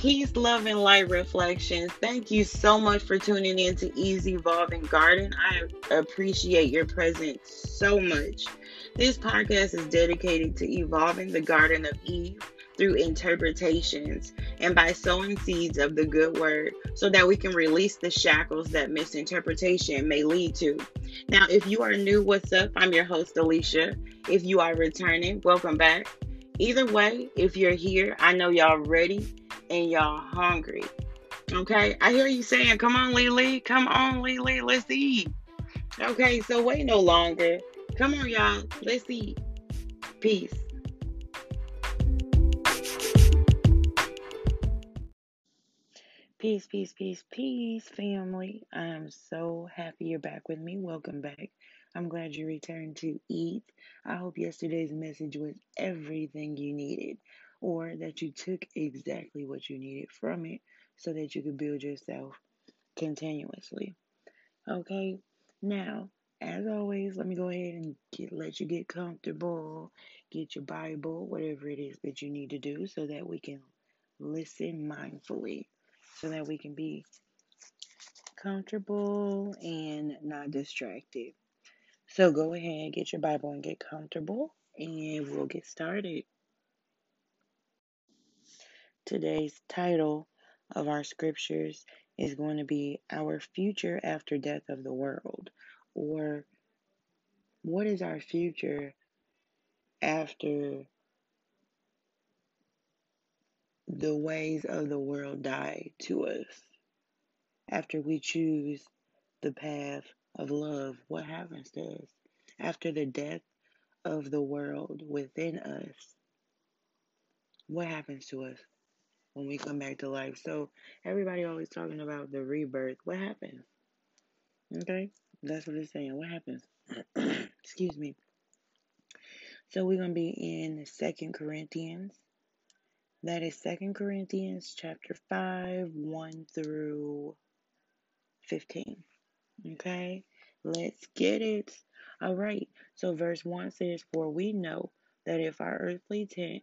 Peace, love, and light reflections. Thank you so much for tuning in to Easy Evolving Garden. I appreciate your presence so much. This podcast is dedicated to evolving the Garden of Eve through interpretations and by sowing seeds of the good word so that we can release the shackles that misinterpretation may lead to. Now, if you are new, what's up? I'm your host, Alicia. If you are returning, welcome back. Either way, if you're here, I know y'all ready and y'all hungry. Okay, I hear you saying, "Come on, Lily, come on, Lily, let's eat." Okay, so wait no longer. Come on, y'all, let's eat. Peace. Peace, peace, peace, peace, family. I am so happy you're back with me. Welcome back. I'm glad you returned to eat. I hope yesterday's message was everything you needed or that you took exactly what you needed from it so that you could build yourself continuously. Okay, now, as always, let me go ahead and get, let you get comfortable, get your Bible, whatever it is that you need to do so that we can listen mindfully, so that we can be comfortable and not distracted. So go ahead, get your Bible and get comfortable, and we'll get started. Today's title of our scriptures is going to be Our Future After Death of the World, or What is our future after the ways of the world die to us? After we choose the path of love, what happens to us? After the death of the world within us, what happens to us? When we come back to life. So everybody always talking about the rebirth. What happens? Okay, that's what it's saying. What happens? Excuse me. So we're gonna be in Second Corinthians. That is Second Corinthians chapter five, one through fifteen. Okay, let's get it. All right. So verse one says, "For we know that if our earthly tent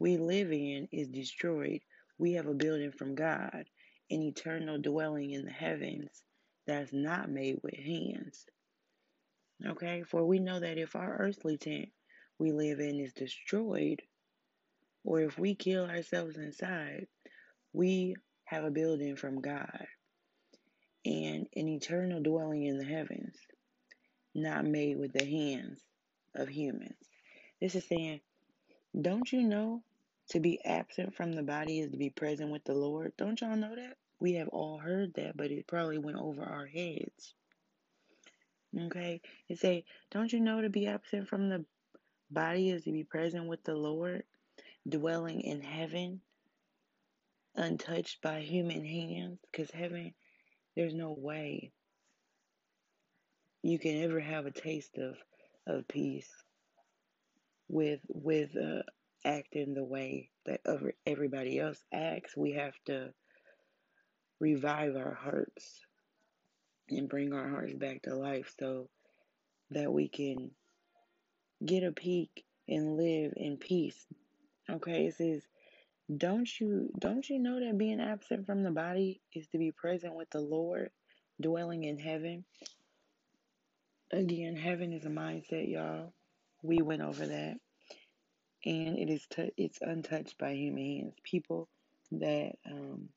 we live in is destroyed, we have a building from God, an eternal dwelling in the heavens that's not made with hands. Okay, for we know that if our earthly tent we live in is destroyed, or if we kill ourselves inside, we have a building from God and an eternal dwelling in the heavens, not made with the hands of humans. This is saying don't you know to be absent from the body is to be present with the Lord? Don't y'all know that? We have all heard that, but it probably went over our heads. Okay? It say, don't you know to be absent from the body is to be present with the Lord, dwelling in heaven, untouched by human hands? Because heaven, there's no way you can ever have a taste of, of peace with with uh, acting the way that everybody else acts. We have to revive our hearts and bring our hearts back to life so that we can get a peek and live in peace. Okay, it says, don't you don't you know that being absent from the body is to be present with the Lord, dwelling in heaven? Again, heaven is a mindset, y'all. We went over that, and it is it's untouched by human hands. People that um,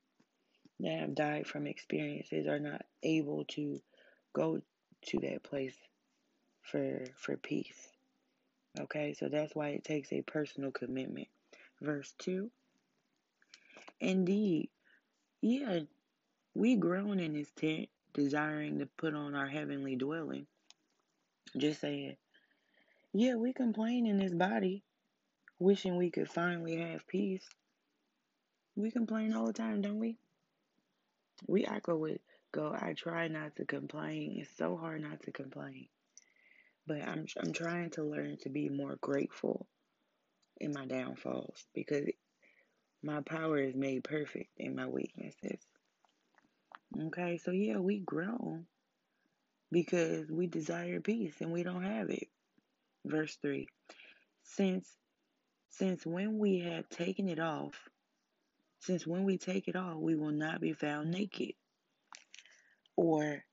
that have died from experiences are not able to go to that place for for peace. Okay, so that's why it takes a personal commitment. Verse 2 Indeed, yeah, we groan in this tent, desiring to put on our heavenly dwelling. Just saying, yeah, we complain in this body, wishing we could finally have peace. We complain all the time, don't we? We go with go. I try not to complain. It's so hard not to complain, but I'm I'm trying to learn to be more grateful in my downfalls because my power is made perfect in my weaknesses. Okay, so yeah, we grow because we desire peace and we don't have it. Verse 3 Since since when we have taken it off, Since when we take it off, we will not be found naked. Or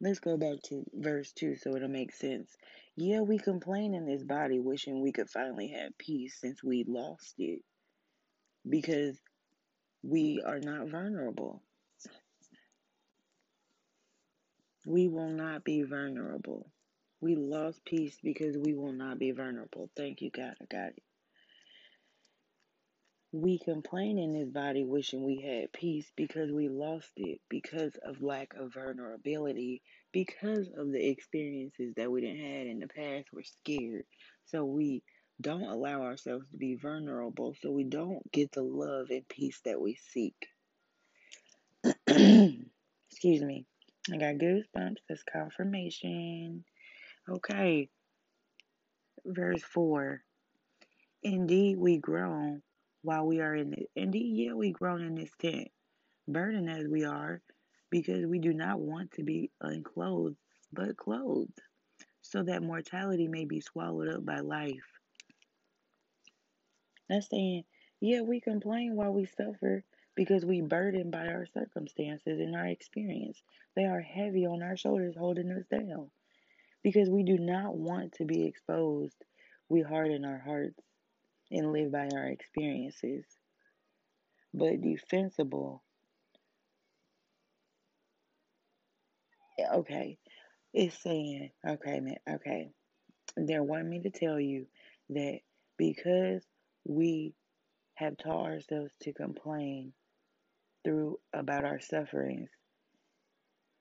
let's go back to verse 2 so it'll make sense. Yeah, we complain in this body, wishing we could finally have peace since we lost it because we are not vulnerable. We will not be vulnerable. We lost peace because we will not be vulnerable. Thank you, God. I got it. We complain in this body wishing we had peace because we lost it because of lack of vulnerability, because of the experiences that we didn't had in the past. We're scared. So we don't allow ourselves to be vulnerable. So we don't get the love and peace that we seek. Excuse me. I got goosebumps. That's confirmation. Okay. Verse 4. Indeed, we groan while we are in it. Indeed, yeah, we groan in this tent, burdened as we are, because we do not want to be unclothed, but clothed, so that mortality may be swallowed up by life. That's saying, yeah, we complain while we suffer because we burdened by our circumstances and our experience. They are heavy on our shoulders, holding us down. Because we do not want to be exposed, we harden our hearts and live by our experiences. But defensible, okay, it's saying, okay, man, okay, they're wanting me to tell you that because we have taught ourselves to complain through about our sufferings,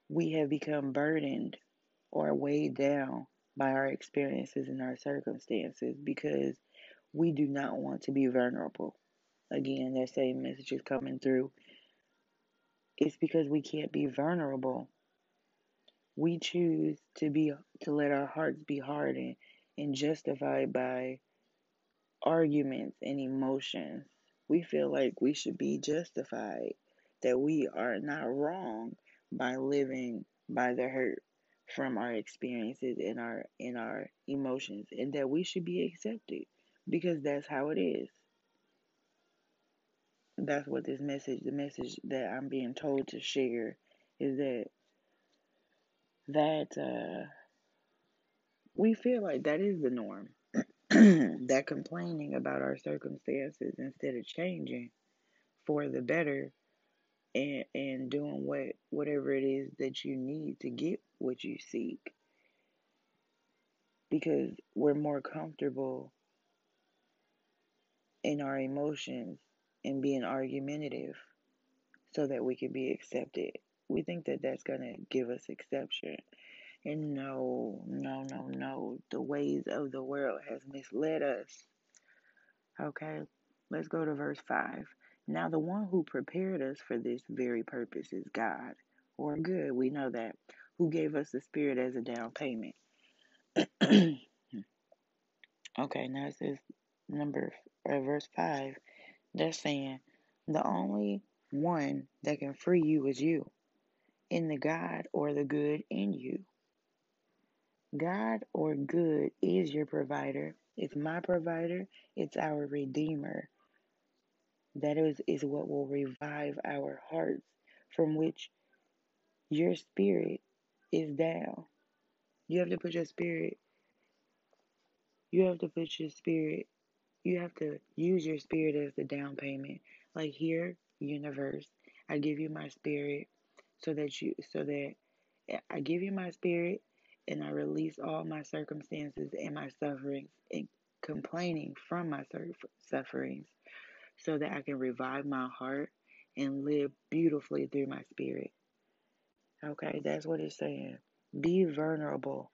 we have become burdened or weighed down by our experiences and our circumstances because we do not want to be vulnerable. Again, that same message is coming through. It's because we can't be vulnerable. We choose to be to let our hearts be hardened and justified by arguments and emotions. We feel like we should be justified, that we are not wrong by living by the hurt from our experiences and our in our emotions and that we should be accepted because that's how it is. That's what this message, the message that I'm being told to share, is that that uh, we feel like that is the norm. that complaining about our circumstances instead of changing for the better and and doing what whatever it is that you need to get what you seek because we're more comfortable in our emotions and being argumentative so that we can be accepted. We think that that's going to give us exception. And no, no, no, no. The ways of the world has misled us. Okay, let's go to verse 5. Now, the one who prepared us for this very purpose is God, or good, we know that, who gave us the Spirit as a down payment. okay, now it says number uh, verse 5 they're saying the only one that can free you is you in the god or the good in you. God or good is your provider. It's my provider. It's our redeemer that is, is what will revive our hearts from which your spirit is down you have to put your spirit you have to put your spirit you have to use your spirit as the down payment. Like here, universe, I give you my spirit so that you so that I give you my spirit and I release all my circumstances and my sufferings and complaining from my sufferings so that I can revive my heart and live beautifully through my spirit. Okay, that's what it's saying. Be vulnerable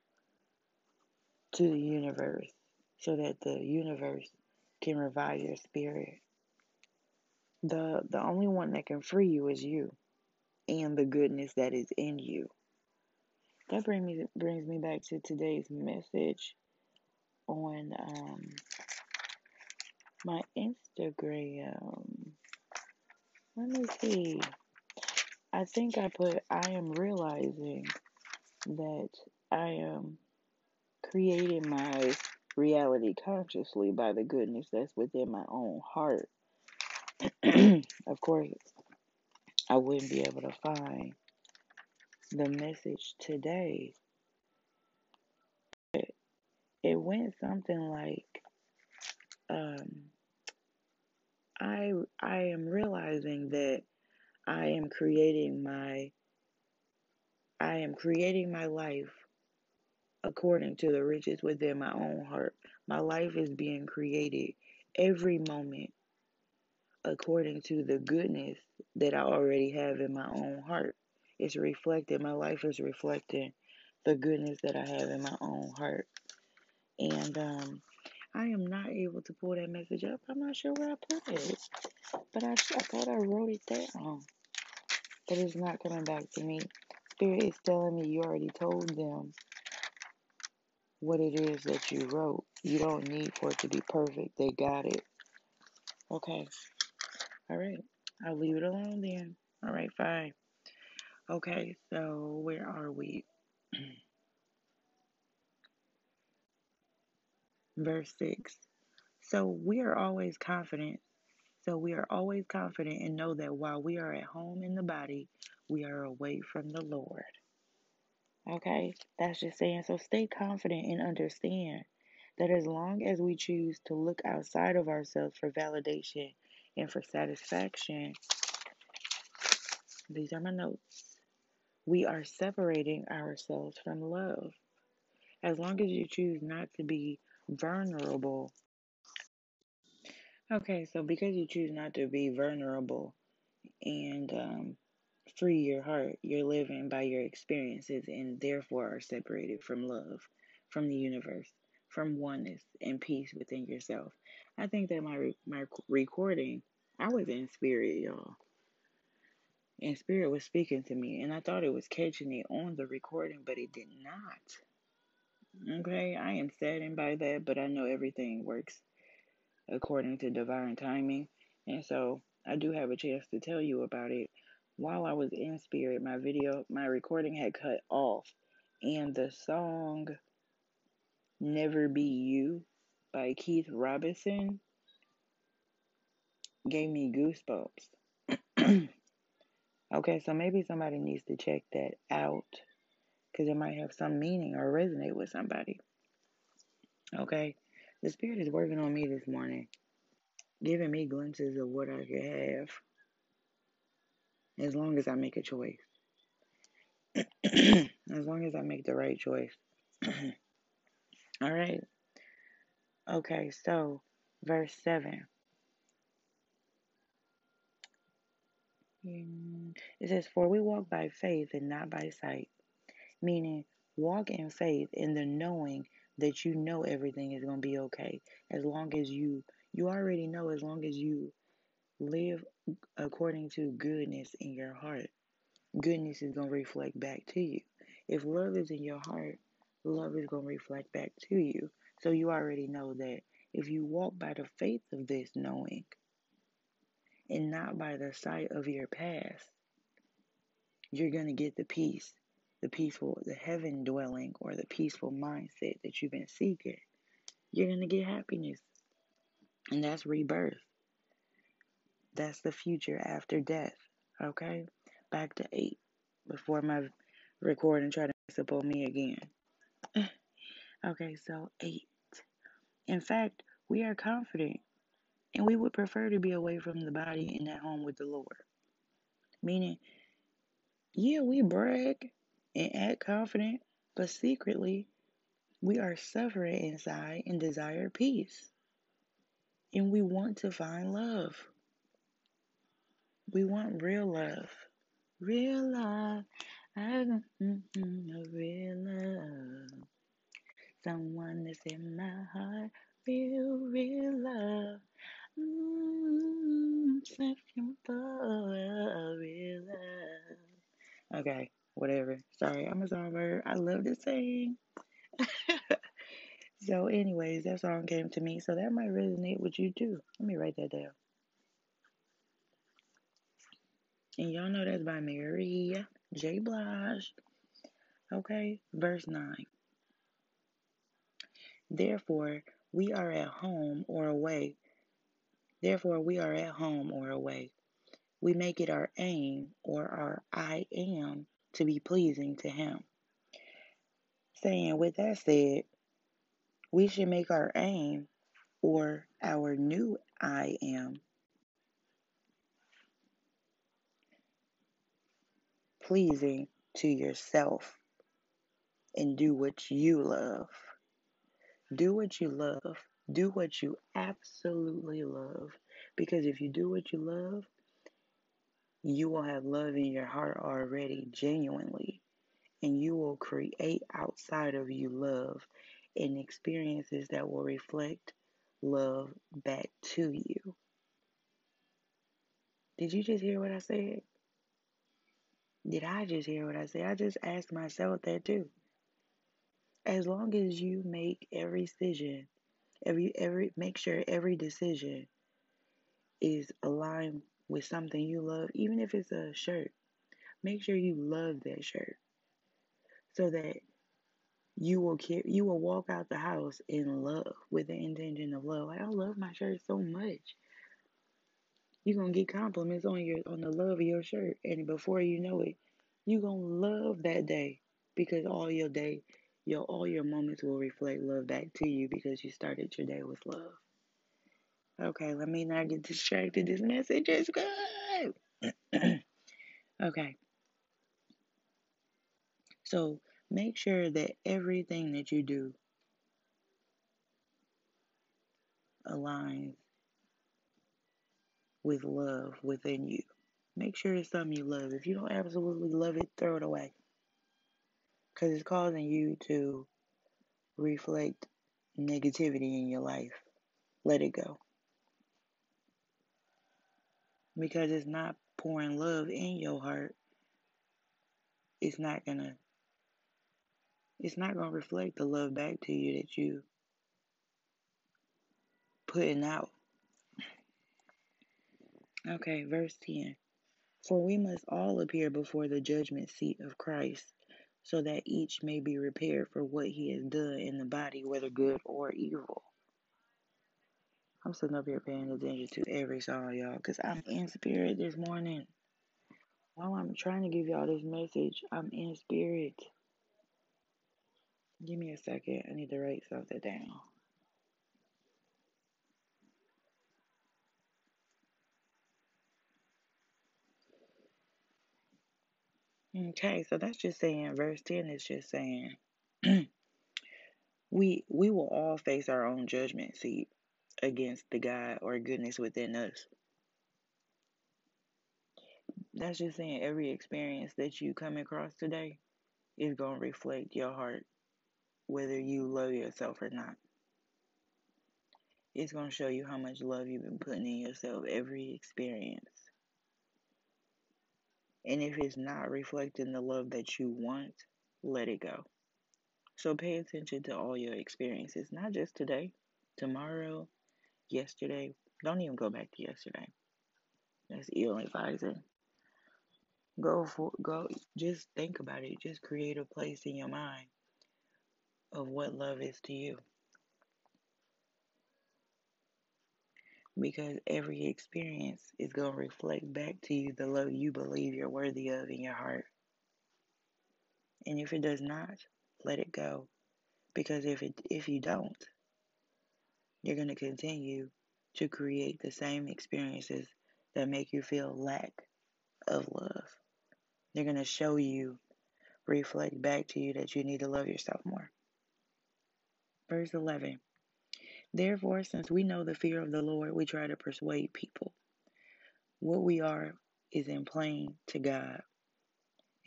to the universe so that the universe can revive your spirit. The the only one that can free you is you and the goodness that is in you. That brings me brings me back to today's message on um, my Instagram. Let me see. I think I put I am realizing that I am creating my reality consciously by the goodness that's within my own heart. of course, I wouldn't be able to find the message today. It, went something like, um, I I am realizing that I am creating my I am creating my life according to the riches within my own heart. My life is being created every moment according to the goodness that I already have in my own heart. It's reflected, my life is reflecting the goodness that I have in my own heart. And um, I am not able to pull that message up. I'm not sure where I put it, but I, I thought I wrote it down. But it's not coming back to me. Spirit is telling me you already told them what it is that you wrote. You don't need for it to be perfect. They got it. Okay. All right. I'll leave it alone then. All right, fine. Okay, so where are we? Verse 6. So we are always confident. So we are always confident and know that while we are at home in the body, we are away from the Lord. Okay, that's just saying. So stay confident and understand that as long as we choose to look outside of ourselves for validation and for satisfaction, these are my notes. We are separating ourselves from love. As long as you choose not to be vulnerable. Okay, so because you choose not to be vulnerable and um, free your heart, you're living by your experiences and therefore are separated from love, from the universe, from oneness and peace within yourself. I think that my my recording, I was in spirit, y'all. And spirit was speaking to me, and I thought it was catching it on the recording, but it did not. Okay, I am saddened by that, but I know everything works according to divine timing. And so I do have a chance to tell you about it. While I was in spirit, my video, my recording had cut off, and the song Never Be You by Keith Robinson gave me goosebumps. okay, so maybe somebody needs to check that out because it might have some meaning or resonate with somebody. Okay, the Spirit is working on me this morning, giving me glimpses of what I could have as long as I make a choice. as long as I make the right choice. All right. Okay, so verse 7. It says, For we walk by faith and not by sight. Meaning, walk in faith in the knowing that you know everything is going to be okay. As long as you, you already know, as long as you live according to goodness in your heart goodness is going to reflect back to you. If love is in your heart, love is going to reflect back to you. So you already know that if you walk by the faith of this knowing and not by the sight of your past, you're going to get the peace, the peaceful, the heaven dwelling, or the peaceful mindset that you've been seeking. You're going to get happiness. And that's rebirth. That's the future after death. Okay? back to eight before my recording try to mess up on me again. okay, so eight. In fact, we are confident and we would prefer to be away from the body and at home with the Lord. Meaning, yeah, we brag and act confident, but secretly, we are suffering inside and desire peace. And we want to find love. We want real love. Real love. I mm-hmm, real love. Someone that's in my heart. Real, real love. A real love. Okay, whatever. Sorry, I'm a songbird. I love to sing. so, anyways, that song came to me, so that might resonate with you too. Let me write that down. And y'all know that's by Mary J. Blige. Okay, verse 9. Therefore, we are at home or away Therefore, we are at home or away. We make it our aim or our I am to be pleasing to Him. Saying, with that said, we should make our aim or our new I am pleasing to yourself and do what you love. Do what you love. Do what you absolutely love. Because if you do what you love, you will have love in your heart already, genuinely. And you will create outside of you love and experiences that will reflect love back to you. Did you just hear what I said? Did I just hear what I said? I just asked myself that too. As long as you make every decision, every every make sure every decision is aligned with something you love, even if it's a shirt, make sure you love that shirt so that you will care, you will walk out the house in love with the intention of love. Like, I love my shirt so much. You're gonna get compliments on your on the love of your shirt, and before you know it, you're gonna love that day because all your day, your all your moments will reflect love back to you because you started your day with love. Okay, let me not get distracted. This message is good. okay. So make sure that everything that you do aligns with love within you. Make sure it's something you love. If you don't absolutely love it, throw it away. Because it's causing you to reflect negativity in your life. Let it go. Because it's not pouring love in your heart. It's not gonna it's not gonna reflect the love back to you that you putting out. Okay, verse 10. For we must all appear before the judgment seat of Christ, so that each may be repaired for what he has done in the body, whether good or evil. I'm sitting up here paying attention to every song, y'all, because I'm in spirit this morning. While I'm trying to give y'all this message, I'm in spirit. Give me a second. I need to write something down. Okay, so that's just saying, verse 10 is just saying, we we will all face our own judgment seat against the God or goodness within us. That's just saying every experience that you come across today is going to reflect your heart, whether you love yourself or not. It's going to show you how much love you've been putting in yourself every experience. And if it's not reflecting the love that you want, let it go. So pay attention to all your experiences, not just today, tomorrow, yesterday. Don't even go back to yesterday. That's ill advising. Go for go just think about it. Just create a place in your mind of what love is to you. Because every experience is going to reflect back to you the love you believe you're worthy of in your heart. And if it does not, let it go. Because if it if you don't, you're going to continue to create the same experiences that make you feel lack of love. They're going to show you, reflect back to you that you need to love yourself more. Verse 11 Therefore, since we know the fear of the Lord, we try to persuade people. What we are is in plain to God,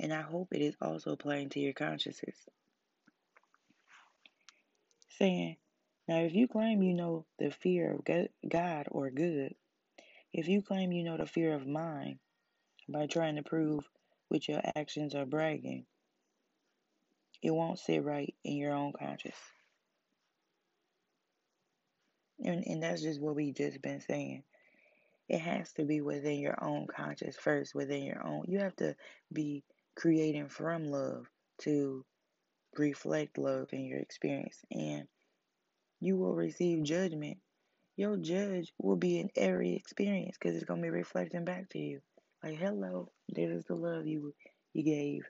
and I hope it is also plain to your consciences. Saying, now if you claim you know the fear of God or good, if you claim you know the fear of mine by trying to prove with your actions or bragging, it won't sit right in your own conscience. And, and that's just what we just been saying. It has to be within your own conscience first, within your own. You have to be creating from love to reflect love in your experience. And you will receive judgment your judge will be in every experience because it's gonna be reflecting back to you. Like, hello, this is the love you you gave.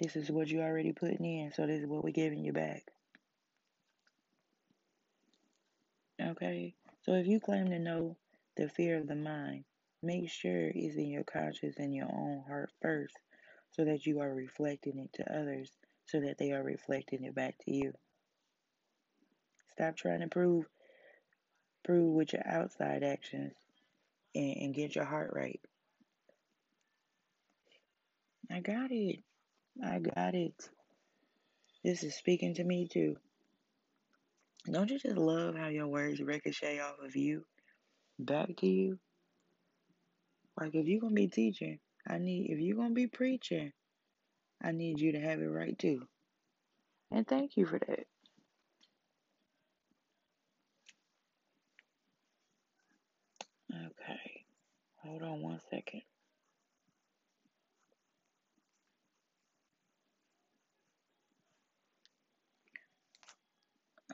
This is what you already putting in, so this is what we're giving you back. Okay? So if you claim to know the fear of the mind, make sure it's in your conscience and your own heart first, so that you are reflecting it to others, so that they are reflecting it back to you. Stop trying to prove prove with your outside actions and, and get your heart right. I got it. I got it. This is speaking to me too. Don't you just love how your words ricochet off of you back to you? Like if you're gonna be teaching, I need if you're gonna be preaching, I need you to have it right too. And thank you for that. Okay. Hold on one second.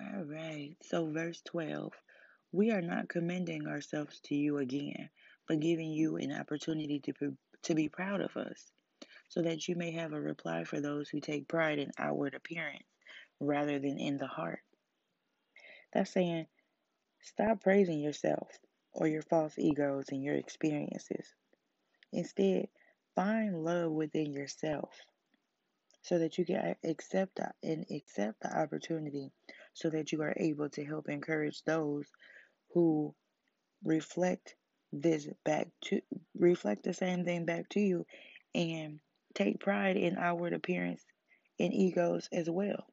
All right. So verse 12. We are not commending ourselves to you again, but giving you an opportunity to be, to be proud of us, so that you may have a reply for those who take pride in outward appearance rather than in the heart. That's saying stop praising yourself or your false egos and your experiences. Instead, find love within yourself so that you can accept and accept the opportunity so that you are able to help encourage those who reflect this back to reflect the same thing back to you and take pride in outward appearance and egos as well.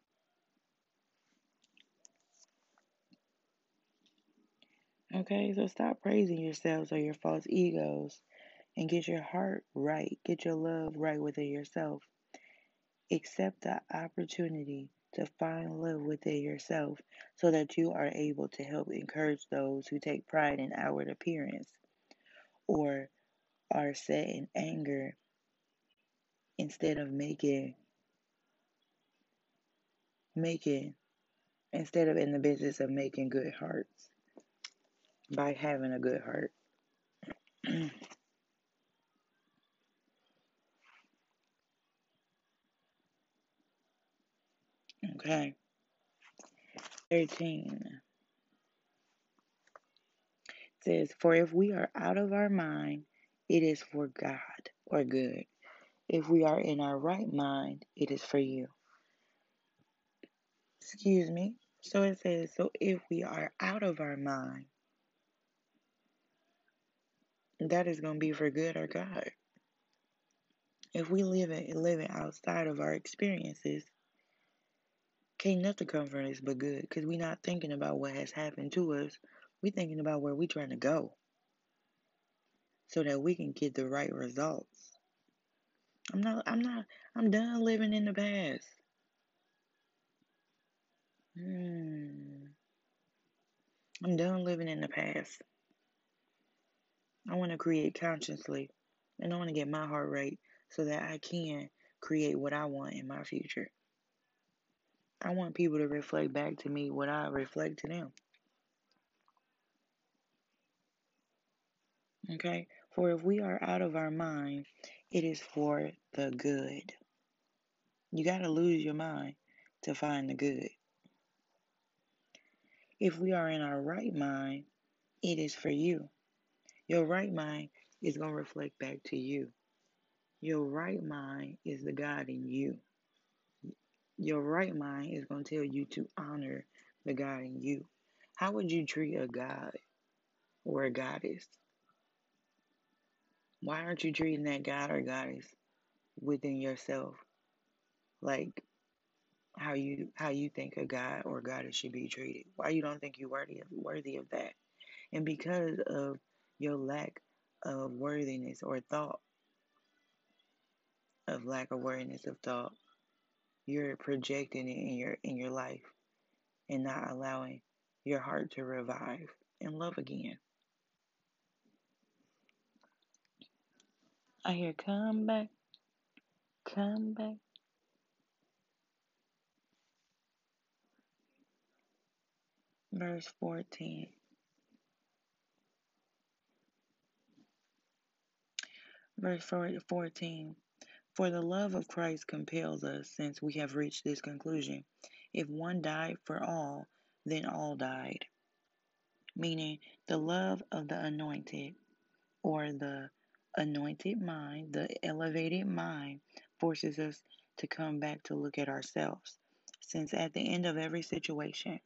Okay, so stop praising yourselves or your false egos and get your heart right. Get your love right within yourself. Accept the opportunity to find love within yourself so that you are able to help encourage those who take pride in outward appearance or are set in anger instead of making making instead of in the business of making good hearts by having a good heart. okay. 13 says, For if we are out of our mind, it is for God or good. If we are in our right mind, it is for you. Excuse me. So it says, So if we are out of our mind, that is going to be for good or God. If we live it living outside of our experiences, can't nothing come from us but good because we're not thinking about what has happened to us. We're thinking about where we're trying to go so that we can get the right results. I'm not, I'm not, I'm done living in the past. Hmm. I'm done living in the past. I want to create consciously and I want to get my heart right so that I can create what I want in my future. I want people to reflect back to me what I reflect to them. Okay? For if we are out of our mind, it is for the good. You got to lose your mind to find the good. If we are in our right mind, it is for you. Your right mind is going to reflect back to you. Your right mind is the God in you. Your right mind is going to tell you to honor the God in you. How would you treat a God or a goddess? Why aren't you treating that God or goddess within yourself like how you how you think a God or goddess should be treated? Why you don't think you're worthy of worthy of that? And because of your lack of worthiness or thought, of lack of worthiness of thought, you're projecting it in your in your life and not allowing your heart to revive and love again. I hear come back, come back. Verse 14. Verse 14 For the love of Christ compels us, since we have reached this conclusion. If one died for all, then all died. Meaning, the love of the anointed or the anointed mind, the elevated mind, forces us to come back to look at ourselves. Since at the end of every situation,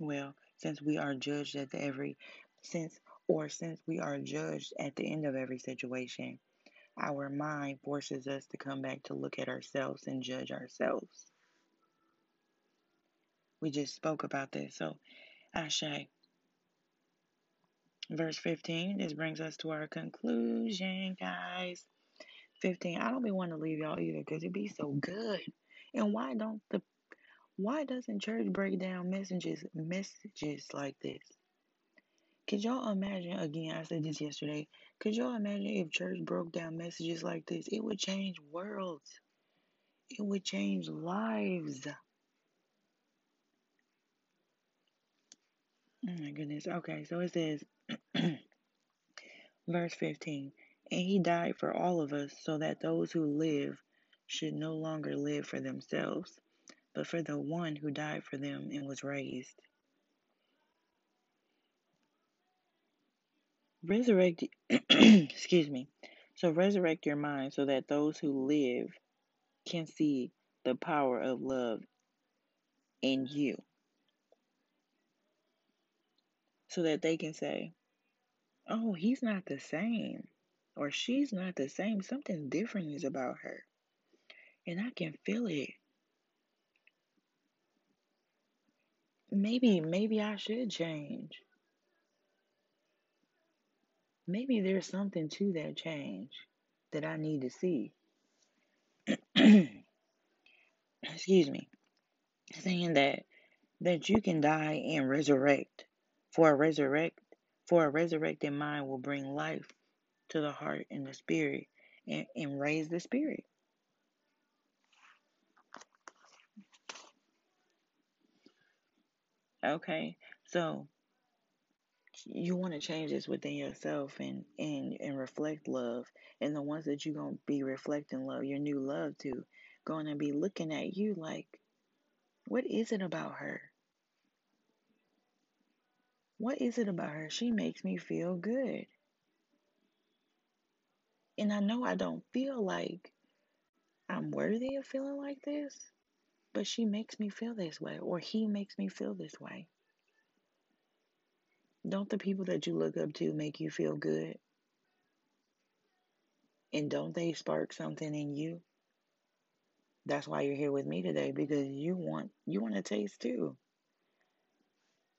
well, since we are judged at the every since or since we are judged at the end of every situation, our mind forces us to come back to look at ourselves and judge ourselves. We just spoke about this. So, Ashe. Verse 15, this brings us to our conclusion, guys. 15, I don't be wanting to leave y'all either because it'd be so good. And why don't the why doesn't church break down messages messages like this? Could y'all imagine again, I said this yesterday, could y'all imagine if church broke down messages like this? It would change worlds. It would change lives. Oh my goodness. Okay, so it says verse 15, and he died for all of us so that those who live should no longer live for themselves, but for the one who died for them and was raised. Resurrect, excuse me. So resurrect your mind so that those who live can see the power of love in you. So that they can say, oh, he's not the same. Or she's not the same. Something different is about her. And I can feel it. Maybe, maybe I should change. Maybe there's something to that change that I need to see. Excuse me. Saying that that you can die and resurrect. For a resurrect for a resurrected mind will bring life to the heart and the spirit and, and raise the spirit. Okay, so you want to change this within yourself and and and reflect love. And the ones that you're going to be reflecting love your new love to going to be looking at you like what is it about her? What is it about her? She makes me feel good. And i know i don't feel like i'm worthy of feeling like this but she makes me feel this way or he makes me feel this way don't the people that you look up to make you feel good? And don't they spark something in you? That's why you're here with me today because you want you want to taste too.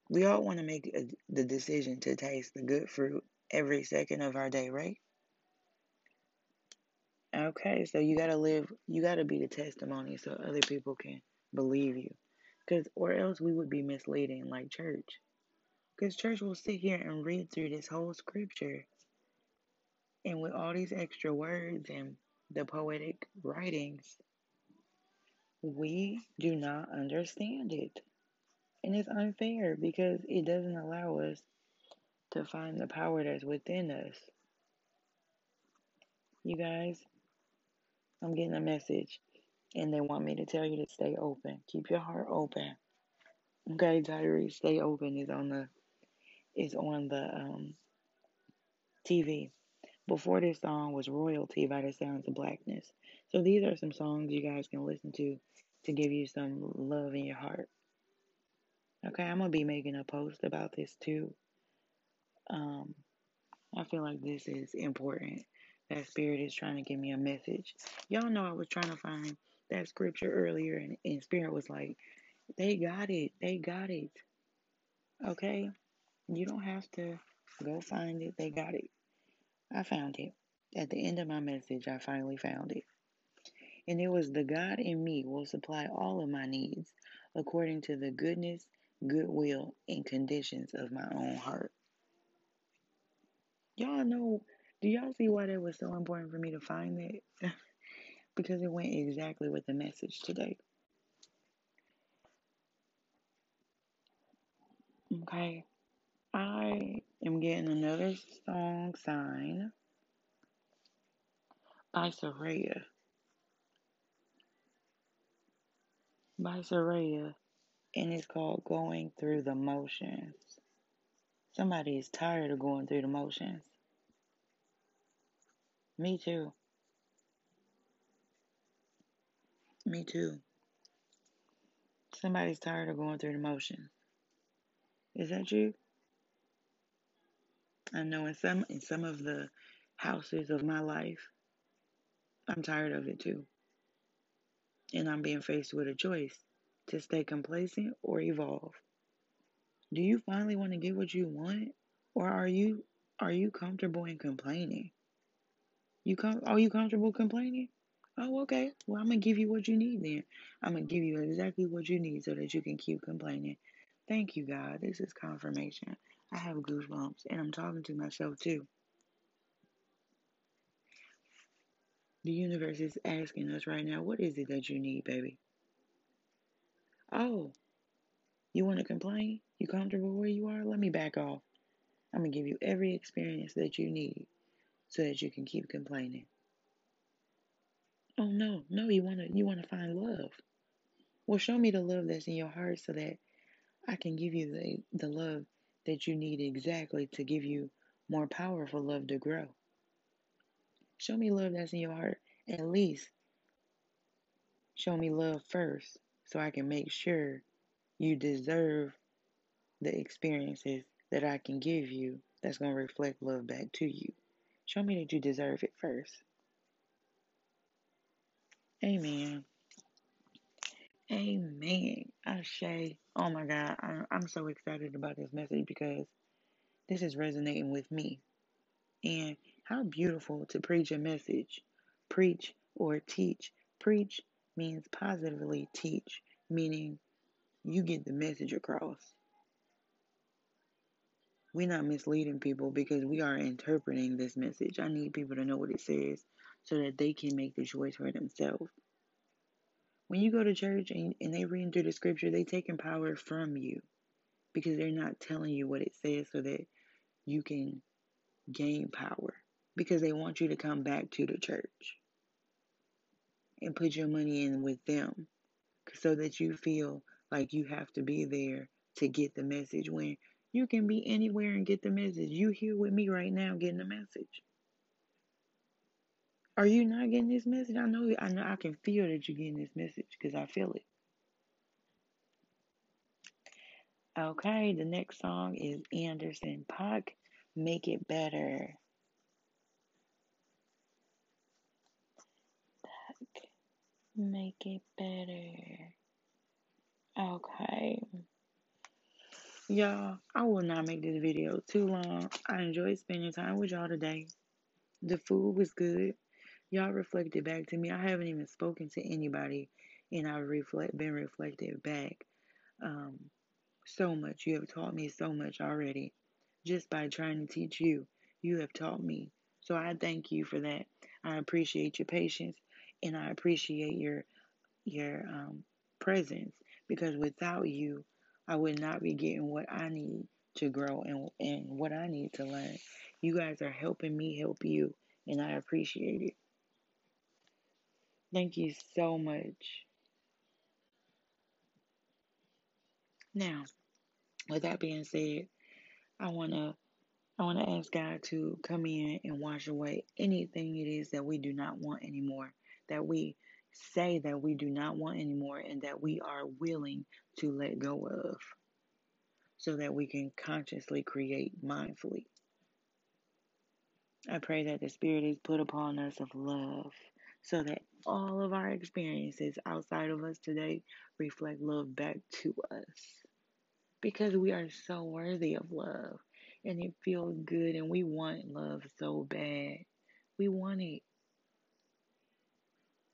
We all want to make a, the decision to taste the good fruit every second of our day, right? Okay, so you got to live, you got to be the testimony so other people can believe you. Cuz or else we would be misleading like church. Because church will sit here and read through this whole scripture. And with all these extra words and the poetic writings, we do not understand it. And it's unfair because it doesn't allow us to find the power that's within us. You guys, I'm getting a message and they want me to tell you to stay open. Keep your heart open. Okay, Tyree, stay open is on the is on the um, TV. Before this song was Royalty by the Sounds of Blackness. So these are some songs you guys can listen to to give you some love in your heart. Okay, I'm gonna be making a post about this too. Um, I feel like this is important. That spirit is trying to give me a message. Y'all know I was trying to find that scripture earlier, and, and spirit was like, "They got it. They got it." Okay. You don't have to go find it. They got it. I found it. At the end of my message, I finally found it. And it was the God in me will supply all of my needs according to the goodness, goodwill, and conditions of my own heart. Y'all know, do y'all see why that was so important for me to find that? because it went exactly with the message today. Okay. I am getting another song sign. by Soraya. By Soraya. And it's called Going Through the Motions. Somebody is tired of going through the motions. Me too. Me too. Somebody's tired of going through the motions. Is that you? I know in some in some of the houses of my life, I'm tired of it too. And I'm being faced with a choice to stay complacent or evolve. Do you finally want to get what you want? Or are you are you comfortable in complaining? You com- are you comfortable complaining? Oh, okay. Well, I'm gonna give you what you need then. I'm gonna give you exactly what you need so that you can keep complaining. Thank you, God. This is confirmation. I have goosebumps, and I'm talking to myself too. The universe is asking us right now, what is it that you need, baby? Oh, you want to complain? You comfortable where you are? Let me back off. I'm gonna give you every experience that you need so that you can keep complaining. Oh no, no, you wanna you wanna find love. Well, show me the love that's in your heart so that I can give you the the love that you need exactly to give you more powerful love to grow. Show me love that's in your heart. At least show me love first so I can make sure you deserve the experiences that I can give you that's going to reflect love back to you. Show me that you deserve it first. Amen. Amen. Ashe. Oh my God. I'm so excited about this message because this is resonating with me. And how beautiful to preach a message. Preach or teach. Preach means positively teach, meaning you get the message across. We're not misleading people because we are interpreting this message. I need people to know what it says so that they can make the choice for themselves. When you go to church and, and they read through the scripture, they taking power from you because they're not telling you what it says so that you can gain power because they want you to come back to the church and put your money in with them so that you feel like you have to be there to get the message when you can be anywhere and get the message. You here with me right now getting the message. Are you not getting this message? I know I know I can feel that you're getting this message because I feel it. Okay, the next song is Anderson .Paak, Make It Better. Make it better. Okay. Y'all, I will not make this video too long. I enjoyed spending time with y'all today. The food was good. Y'all reflected back to me. I haven't even spoken to anybody, and I've reflect been reflected back. Um, so much. You have taught me so much already, just by trying to teach you. You have taught me, so I thank you for that. I appreciate your patience, and I appreciate your your um, presence because without you, I would not be getting what I need to grow and and what I need to learn. You guys are helping me help you, and I appreciate it. Thank you so much. Now, with that being said, I wanna I wanna ask God to come in and wash away anything it is that we do not want anymore, that we say that we do not want anymore, and that we are willing to let go of, so that we can consciously create mindfully. I pray that the Spirit is put upon us of love so that all of our experiences outside of us today reflect love back to us. Because we are so worthy of love and it feels good and we want love so bad. We want it.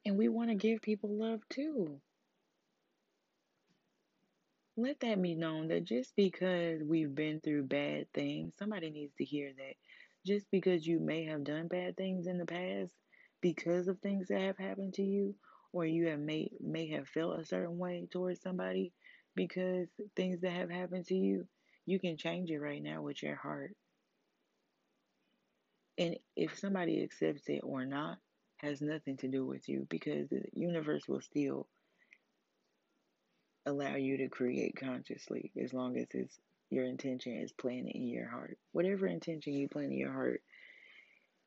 And we want to give people love too. Let that be known that just because we've been through bad things, somebody needs to hear that. Just because you may have done bad things in the past because of things that have happened to you, or you have may may have felt a certain way towards somebody because things that have happened to you, you can change it right now with your heart. And if somebody accepts it or not, has nothing to do with you because the universe will still allow you to create consciously as long as it's your intention is planted in your heart. Whatever intention you plant in your heart,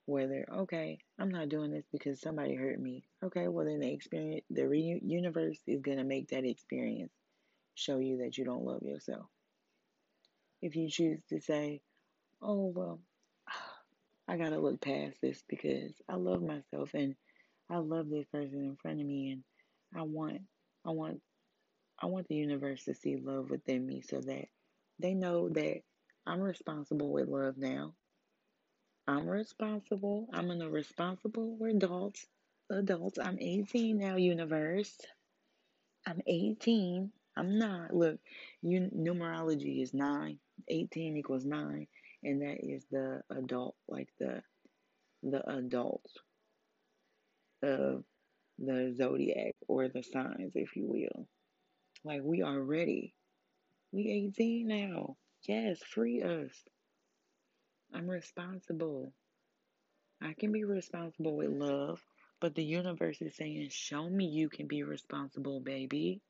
whether okay, I'm not doing this because somebody hurt me. Okay, well then the experience, the re- universe is gonna make that experience show you that you don't love yourself. If you choose to say, "Oh well, I gotta look past this because I love myself and I love this person in front of me and I want, I want, I want the universe to see love within me so that they know that I'm responsible with love now. I'm responsible. I'm an responsible adult. Adult. I'm 18 now, universe. I'm 18. I'm not. Look, you, numerology is 9. 18 equals 9. And that is the adult, like the the adult of the zodiac or the signs, if you will. Like we are ready. We 18 now. Yes, free us. I'm responsible. I can be responsible with love, but the universe is saying, Show me you can be responsible, baby.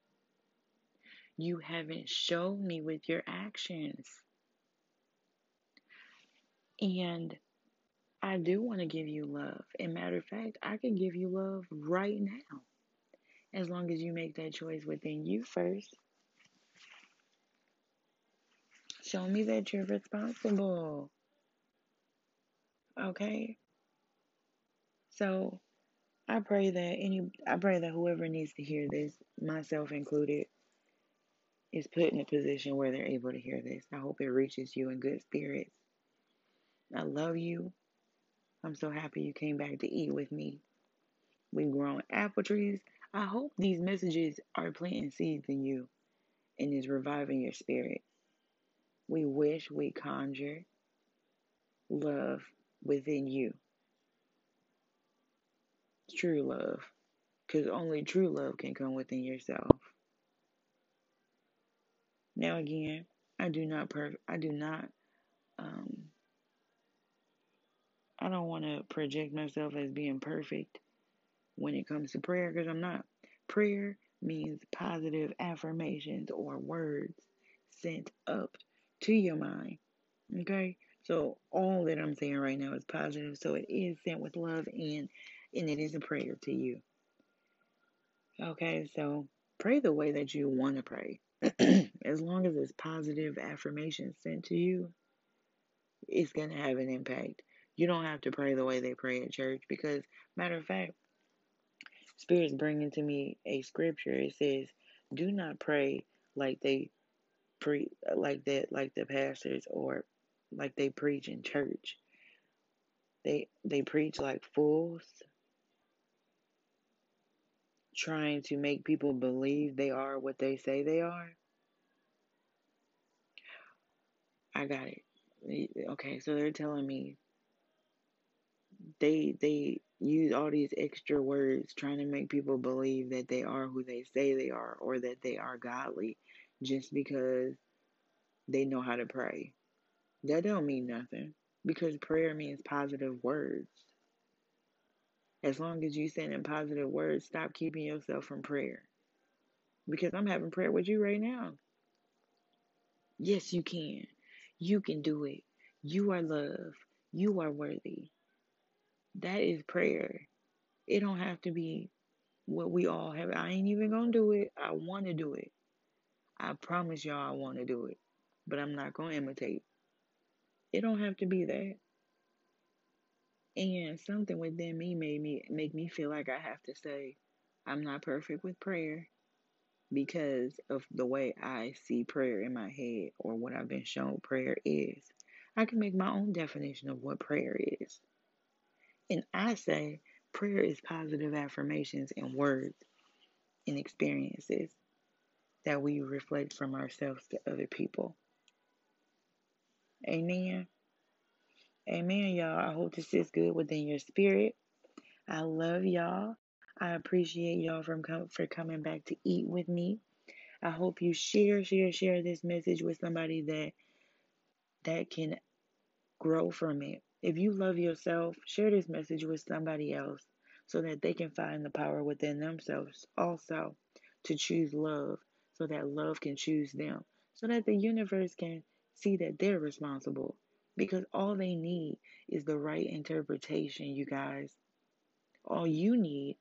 You haven't shown me with your actions. And I do want to give you love. And matter of fact, I can give you love right now. As long as you make that choice within you first. Show me that you're responsible. Okay? So I pray that any I pray that whoever needs to hear this, myself included, is put in a position where they're able to hear this. I hope it reaches you in good spirits. I love you. I'm so happy you came back to eat with me. We've grown apple trees. I hope these messages are planting seeds in you and is reviving your spirit. We wish we conjure love within you. True love. Because only true love can come within yourself. Now again, I do not per I do not um I don't want to project myself as being perfect when it comes to prayer because I'm not. Prayer means positive affirmations or words sent up to your mind. Okay? So all that I'm saying right now is positive. So it is sent with love and and it is a prayer to you. Okay, so pray the way that you want to pray. as long as it's positive affirmation sent to you, it's going to have an impact. You don't have to pray the way they pray at church because, matter of fact, Spirit's bringing to me a scripture. It says, "Do not pray like they pre like that like the pastors or like they preach in church. They they preach like fools, trying to make people believe they are what they say they are." I got it. Okay, so they're telling me they they use all these extra words trying to make people believe that they are who they say they are or that they are godly just because they know how to pray. That don't mean nothing because prayer means positive words. As long as you send in positive words, stop keeping yourself from prayer. Because I'm having prayer with you right now. Yes, you can. You can do it. You are love. You are worthy. That is prayer. It don't have to be what we all have. I ain't even gonna do it. I want to do it. I promise y'all I want to do it. But I'm not gonna imitate. It don't have to be that. And something within me made me make me feel like I have to say I'm not perfect with prayer because of the way I see prayer in my head or what I've been shown prayer is. I can make my own definition of what prayer is. And I say prayer is positive affirmations and words and experiences that we reflect from ourselves to other people. Amen. Amen, y'all. I hope this is good within your spirit. I love y'all. I appreciate y'all from com- for coming back to eat with me. I hope you share, share, share this message with somebody that that can grow from it. If you love yourself, share this message with somebody else so that they can find the power within themselves also to choose love so that love can choose them, so that the universe can see that they're responsible because all they need is the right interpretation, you guys. All you need,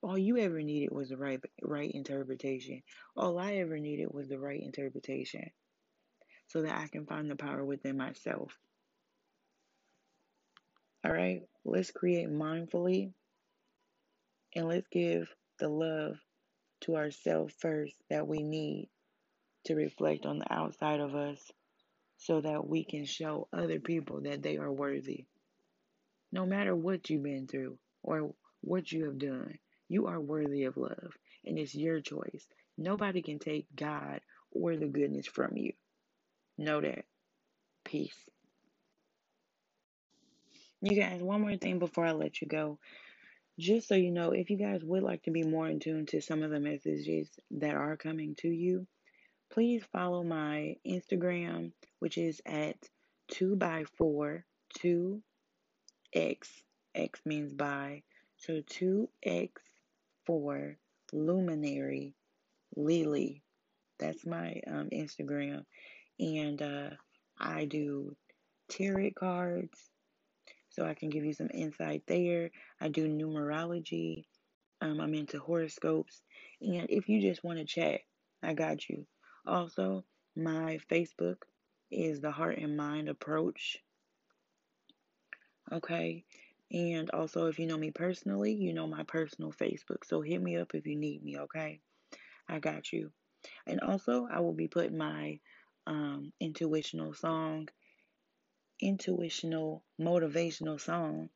all you ever needed was the right right interpretation. All I ever needed was the right interpretation so that I can find the power within myself. All right, let's create mindfully and let's give the love to ourselves first that we need to reflect on the outside of us so that we can show other people that they are worthy. No matter what you've been through or what you have done, you are worthy of love, and it's your choice. Nobody can take God or the goodness from you. Know that. Peace. You guys, one more thing before I let you go. Just so you know, if you guys would like to be more in tune to some of the messages that are coming to you, please follow my Instagram, which is at 2 by 4 2 X. X means by. So 2X 4 Luminary Lily. That's my um, Instagram. And uh, I do tarot cards, so I can give you some insight there. I do numerology. Um, I'm into horoscopes. And if you just want to chat, I got you. Also, my Facebook is the Heart and Mind Approach. Okay. And also, if you know me personally, you know my personal Facebook. So hit me up if you need me, okay? I got you. And also, I will be putting my um, intuitional song, intuitional motivational song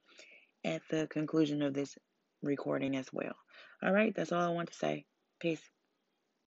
at the conclusion of this recording as well. All right, that's all I want to say. Peace.